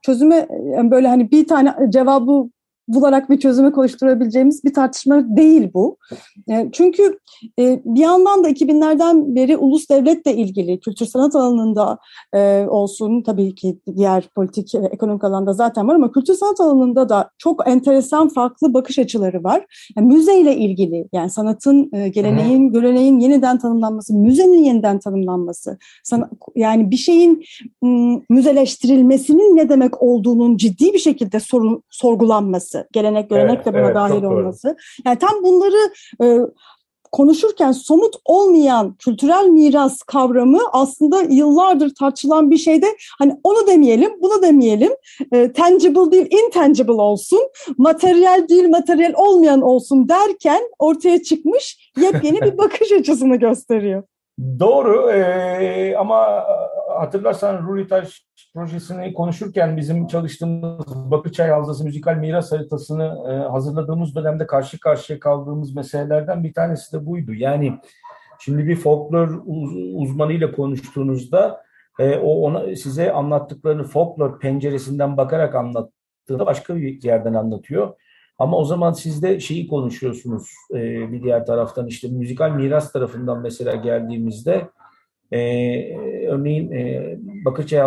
çözüme yani böyle hani bir tane cevabı bularak bir çözüme koşturabileceğimiz bir tartışma değil bu. E, çünkü e, bir yandan da 2000'lerden beri ulus devletle ilgili kültür sanat alanında e, olsun tabii ki diğer politik ekonomik alanda zaten var ama kültür sanat alanında da çok enteresan farklı bakış açıları var. Yani müzeyle ilgili yani sanatın geleneğin, göreneğin yeniden tanımlanması, müzenin yeniden tanımlanması, yani bir şeyin müzeleştirilmesinin ne demek olduğunun ciddi bir şekilde sorun, sorgulanması olması, gelenek görenek evet, de buna evet, dahil olması. Yani tam bunları e, konuşurken somut olmayan kültürel miras kavramı aslında yıllardır tartışılan bir şeyde hani onu demeyelim, bunu demeyelim. E, tangible değil, intangible olsun. Materyal değil, materyal olmayan olsun derken ortaya çıkmış yepyeni bir bakış açısını gösteriyor. Doğru ee, ama hatırlarsan Ruritaş projesini konuşurken bizim çalıştığımız Bakıçay Havzası müzikal miras haritasını e, hazırladığımız dönemde karşı karşıya kaldığımız meselelerden bir tanesi de buydu. Yani şimdi bir folklor uzmanıyla konuştuğunuzda e, o ona size anlattıklarını folklor penceresinden bakarak anlattığında başka bir yerden anlatıyor. Ama o zaman siz de şeyi konuşuyorsunuz e, bir diğer taraftan işte müzikal miras tarafından mesela geldiğimizde e, örneğin e, Bakırçay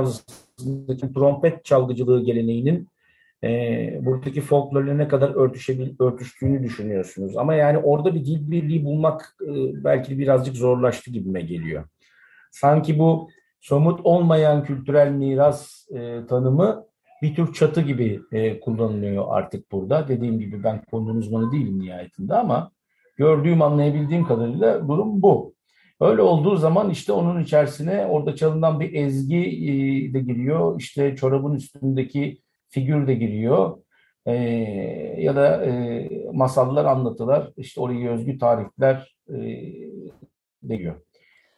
Havzası'ndaki trompet çalgıcılığı geleneğinin e, buradaki folklorla ne kadar örtüşebil, örtüştüğünü düşünüyorsunuz. Ama yani orada bir dil birliği bulmak e, belki birazcık zorlaştı gibime geliyor. Sanki bu somut olmayan kültürel miras e, tanımı bir tür çatı gibi e, kullanılıyor artık burada. Dediğim gibi ben konunun uzmanı değilim nihayetinde ama gördüğüm, anlayabildiğim kadarıyla durum bu. Öyle olduğu zaman işte onun içerisine orada çalınan bir ezgi e, de giriyor. İşte çorabın üstündeki figür de giriyor. E, ya da e, masallar, anlatılar, işte oraya özgü tarifler e, de giriyor.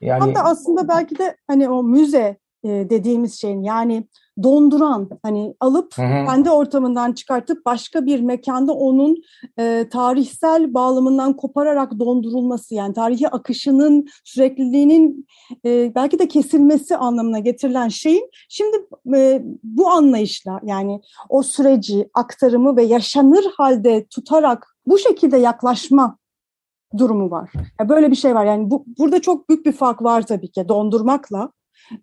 Yani, Hatta aslında belki de hani o müze e, dediğimiz şeyin yani donduran hani alıp hı hı. kendi ortamından çıkartıp başka bir mekanda onun e, tarihsel bağlamından kopararak dondurulması yani tarihi akışının sürekliliğinin e, belki de kesilmesi anlamına getirilen şeyin şimdi e, bu anlayışla yani o süreci aktarımı ve yaşanır halde tutarak bu şekilde yaklaşma durumu var. Yani böyle bir şey var. Yani bu, burada çok büyük bir fark var tabii ki dondurmakla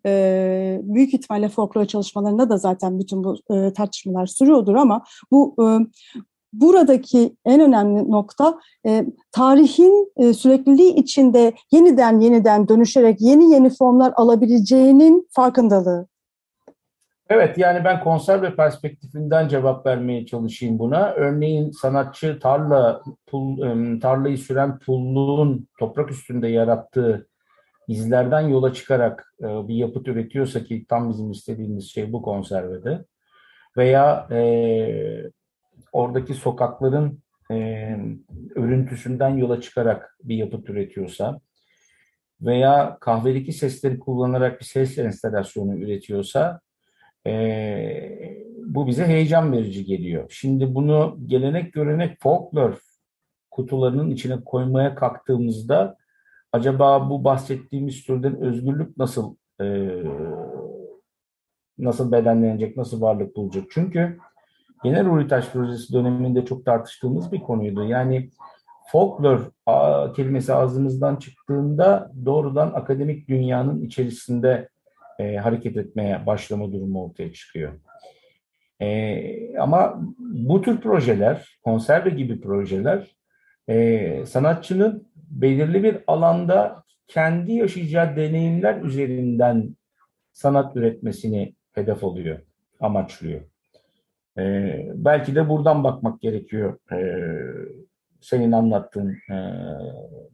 e, büyük ihtimalle folklor çalışmalarında da zaten bütün bu e, tartışmalar sürüyordur ama bu e, buradaki en önemli nokta e, tarihin e, sürekliliği içinde yeniden yeniden dönüşerek yeni yeni formlar alabileceğinin farkındalığı. Evet yani ben konserve perspektifinden cevap vermeye çalışayım buna. Örneğin sanatçı tarla pul, tarlayı süren pulluğun toprak üstünde yarattığı izlerden yola çıkarak e, bir yapıt üretiyorsa ki tam bizim istediğimiz şey bu konservede veya e, oradaki sokakların e, örüntüsünden yola çıkarak bir yapıt üretiyorsa veya kahvedeki sesleri kullanarak bir ses enstalasyonu üretiyorsa e, bu bize heyecan verici geliyor. Şimdi bunu gelenek görenek folklor kutularının içine koymaya kalktığımızda acaba bu bahsettiğimiz türden özgürlük nasıl e, nasıl bedenlenecek, nasıl varlık bulacak? Çünkü genel Uritaş projesi döneminde çok tartıştığımız bir konuydu. Yani folklor kelimesi ağzımızdan çıktığında doğrudan akademik dünyanın içerisinde e, hareket etmeye başlama durumu ortaya çıkıyor. E, ama bu tür projeler, konserve gibi projeler e, sanatçının belirli bir alanda kendi yaşayacağı deneyimler üzerinden sanat üretmesini hedef alıyor, amaçlıyor. Ee, belki de buradan bakmak gerekiyor ee, senin anlattığın e,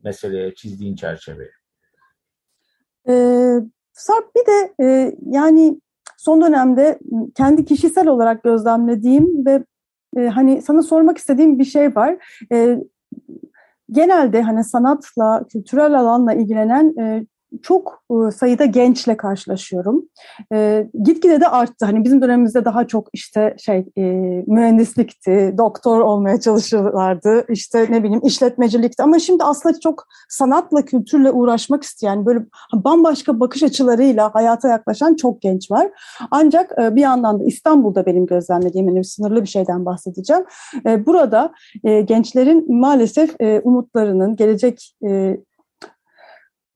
meseleye, çizdiğin çerçeveye. Ee, Sarp bir de e, yani son dönemde kendi kişisel olarak gözlemlediğim ve e, hani sana sormak istediğim bir şey var. E, genelde hani sanatla, kültürel alanla ilgilenen e, çok e, sayıda gençle karşılaşıyorum. E, gitgide de arttı. Hani bizim dönemimizde daha çok işte şey e, mühendislikti, doktor olmaya çalışırlardı. İşte ne bileyim işletmecilikti. Ama şimdi aslında çok sanatla, kültürle uğraşmak isteyen böyle bambaşka bakış açılarıyla hayata yaklaşan çok genç var. Ancak e, bir yandan da İstanbul'da benim gözlemlediğim hani sınırlı bir şeyden bahsedeceğim. E, burada e, gençlerin maalesef e, umutlarının, gelecek e,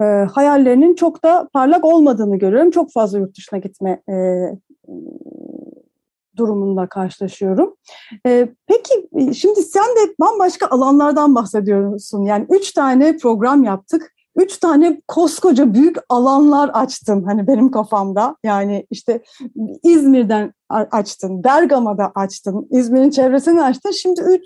e, hayallerinin çok da parlak olmadığını görüyorum. Çok fazla yurt dışına gitme e, durumunda karşılaşıyorum. E, peki şimdi sen de bambaşka alanlardan bahsediyorsun. Yani üç tane program yaptık. Üç tane koskoca büyük alanlar açtın hani benim kafamda. Yani işte İzmir'den açtın, Bergama'da açtın, İzmir'in çevresini açtın. Şimdi üç,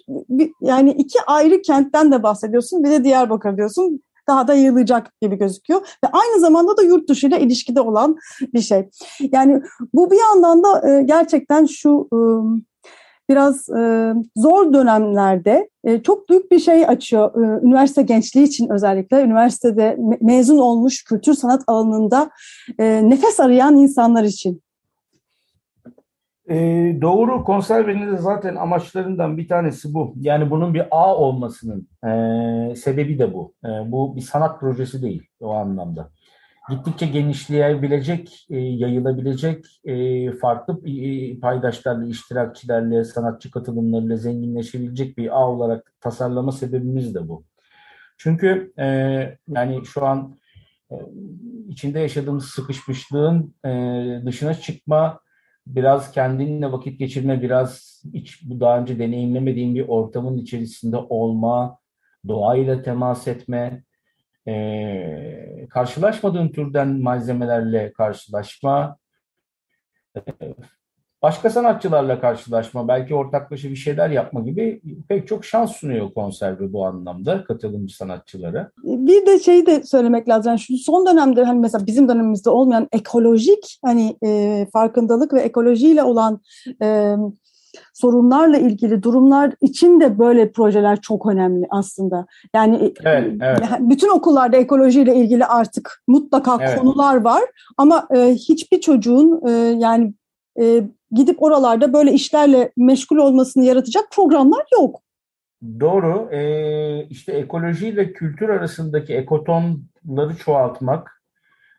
yani iki ayrı kentten de bahsediyorsun. Bir de Diyarbakır diyorsun daha da yayılacak gibi gözüküyor. Ve aynı zamanda da yurt dışı ile ilişkide olan bir şey. Yani bu bir yandan da e, gerçekten şu e, biraz e, zor dönemlerde çok büyük bir şey açıyor. üniversite gençliği için özellikle üniversitede mezun olmuş kültür sanat alanında nefes arayan insanlar için. Ee, doğru konservenin de zaten amaçlarından bir tanesi bu. Yani bunun bir ağ olmasının e, sebebi de bu. E, bu bir sanat projesi değil o anlamda. Gittikçe genişleyebilecek, e, yayılabilecek, e, farklı e, paydaşlarla, iştirakçilerle, sanatçı katılımlarıyla zenginleşebilecek bir ağ olarak tasarlama sebebimiz de bu. Çünkü e, yani şu an e, içinde yaşadığımız sıkışmışlığın e, dışına çıkma biraz kendinle vakit geçirme, biraz hiç daha önce deneyimlemediğin bir ortamın içerisinde olma, doğayla temas etme, e, karşılaşmadığın türden malzemelerle karşılaşma, e, başka sanatçılarla karşılaşma, belki ortaklaşa bir şeyler yapma gibi pek çok şans sunuyor konserve bu anlamda katılımcı sanatçılara. Bir de şey de söylemek lazım. Yani şu son dönemde hani mesela bizim dönemimizde olmayan ekolojik hani e, farkındalık ve ekolojiyle olan e, sorunlarla ilgili durumlar için de böyle projeler çok önemli aslında. Yani e, evet, evet. bütün okullarda ekolojiyle ilgili artık mutlaka evet. konular var ama e, hiçbir çocuğun e, yani e, gidip oralarda böyle işlerle meşgul olmasını yaratacak programlar yok. Doğru. Ee, işte ekolojiyle kültür arasındaki ekotonları çoğaltmak,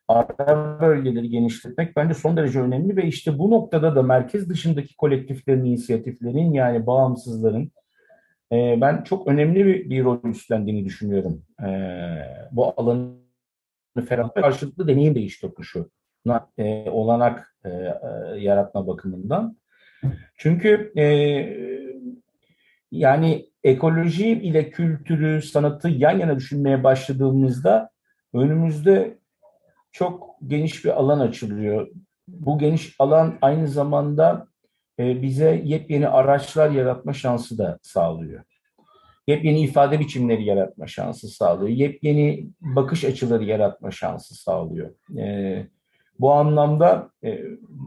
ara bölgeleri genişletmek bence son derece önemli ve işte bu noktada da merkez dışındaki kolektiflerin, inisiyatiflerin yani bağımsızların e, ben çok önemli bir, bir rol üstlendiğini düşünüyorum. E, bu alanı ferah karşılıklı deneyim değiş tokuşu e, olanak e, e, yaratma bakımından. Çünkü e, yani ekoloji ile kültürü, sanatı yan yana düşünmeye başladığımızda önümüzde çok geniş bir alan açılıyor. Bu geniş alan aynı zamanda e, bize yepyeni araçlar yaratma şansı da sağlıyor. Yepyeni ifade biçimleri yaratma şansı sağlıyor. Yepyeni bakış açıları yaratma şansı sağlıyor. E, bu anlamda e,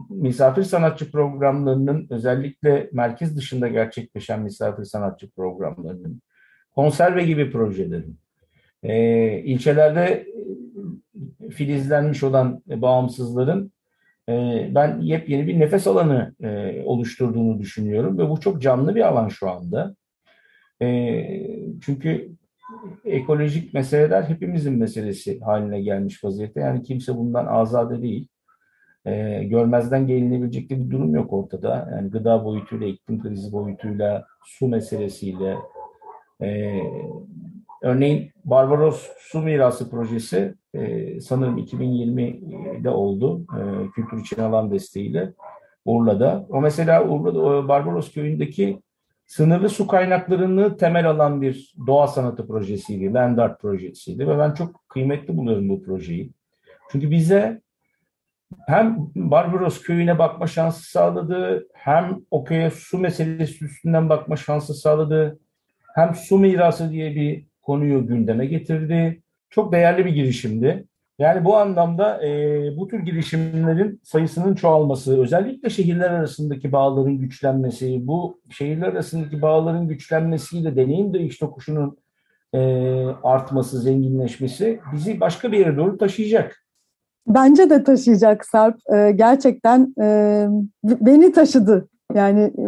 misafir sanatçı programlarının özellikle merkez dışında gerçekleşen misafir sanatçı programlarının, konserve gibi projelerin, e, ilçelerde e, filizlenmiş olan bağımsızların e, ben yepyeni bir nefes alanı e, oluşturduğunu düşünüyorum ve bu çok canlı bir alan şu anda. E, çünkü ekolojik meseleler hepimizin meselesi haline gelmiş vaziyette. Yani kimse bundan azade değil. E, görmezden gelinebilecek bir durum yok ortada. Yani gıda boyutuyla, iklim krizi boyutuyla, su meselesiyle. E, örneğin Barbaros Su Mirası Projesi e, sanırım 2020'de oldu. E, Kültür için alan desteğiyle Urla'da. O mesela Urla'da, Barbaros Köyü'ndeki sınırlı su kaynaklarını temel alan bir doğa sanatı projesiydi, land art projesiydi ve ben çok kıymetli buluyorum bu projeyi. Çünkü bize hem Barbaros köyüne bakma şansı sağladı, hem o köye su meselesi üstünden bakma şansı sağladı, hem su mirası diye bir konuyu gündeme getirdi. Çok değerli bir girişimdi. Yani bu anlamda e, bu tür girişimlerin sayısının çoğalması, özellikle şehirler arasındaki bağların güçlenmesi, bu şehirler arasındaki bağların güçlenmesiyle deneyim değiş tokuşunun e, artması, zenginleşmesi bizi başka bir yere doğru taşıyacak. Bence de taşıyacak Sarp. E, gerçekten e, beni taşıdı. Yani e,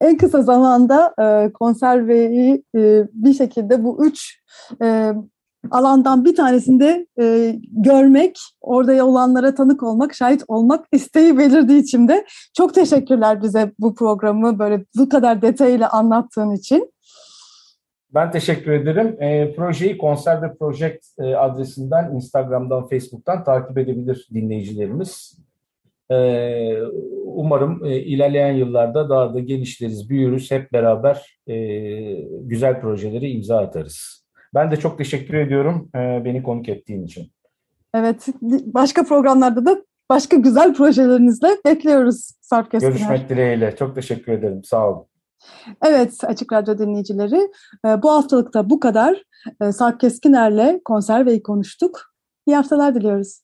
en kısa zamanda e, konserveyi e, bir şekilde bu üç e, alandan bir tanesinde e, görmek, orada olanlara tanık olmak, şahit olmak isteği belirdi içimde. Çok teşekkürler bize bu programı böyle bu kadar detayıyla anlattığın için. Ben teşekkür ederim. E, projeyi Conserve Project e, adresinden, Instagram'dan, Facebook'tan takip edebilir dinleyicilerimiz. E, umarım e, ilerleyen yıllarda daha da genişleriz, büyürüz, hep beraber e, güzel projeleri imza atarız. Ben de çok teşekkür ediyorum e, beni konuk ettiğin için. Evet, başka programlarda da başka güzel projelerinizle bekliyoruz Sarp Keskiner. Görüşmek dileğiyle. Çok teşekkür ederim. Sağ olun. Evet Açık Radyo dinleyicileri e, bu haftalıkta bu kadar. E, Sarp Keskiner'le konserveyi konuştuk. İyi haftalar diliyoruz.